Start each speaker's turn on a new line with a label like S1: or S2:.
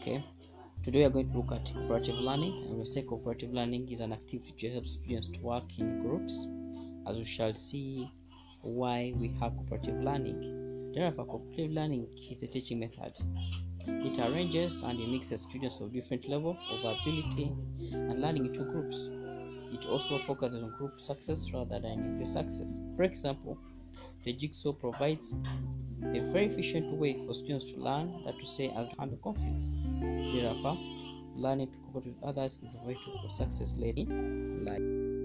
S1: Okay, today we are going to look at cooperative learning, and we say cooperative learning is an activity which helps students to work in groups, as we shall see why we have cooperative learning. Therefore, cooperative learning is a teaching method. It arranges and it mixes students of different level of ability and learning into groups. It also focuses on group success rather than individual success. For example, the jigsaw provides a very efficient way for students to learn that to say as to handle conflicts. Therefore, learning to cooperate with others is vital for success later in life.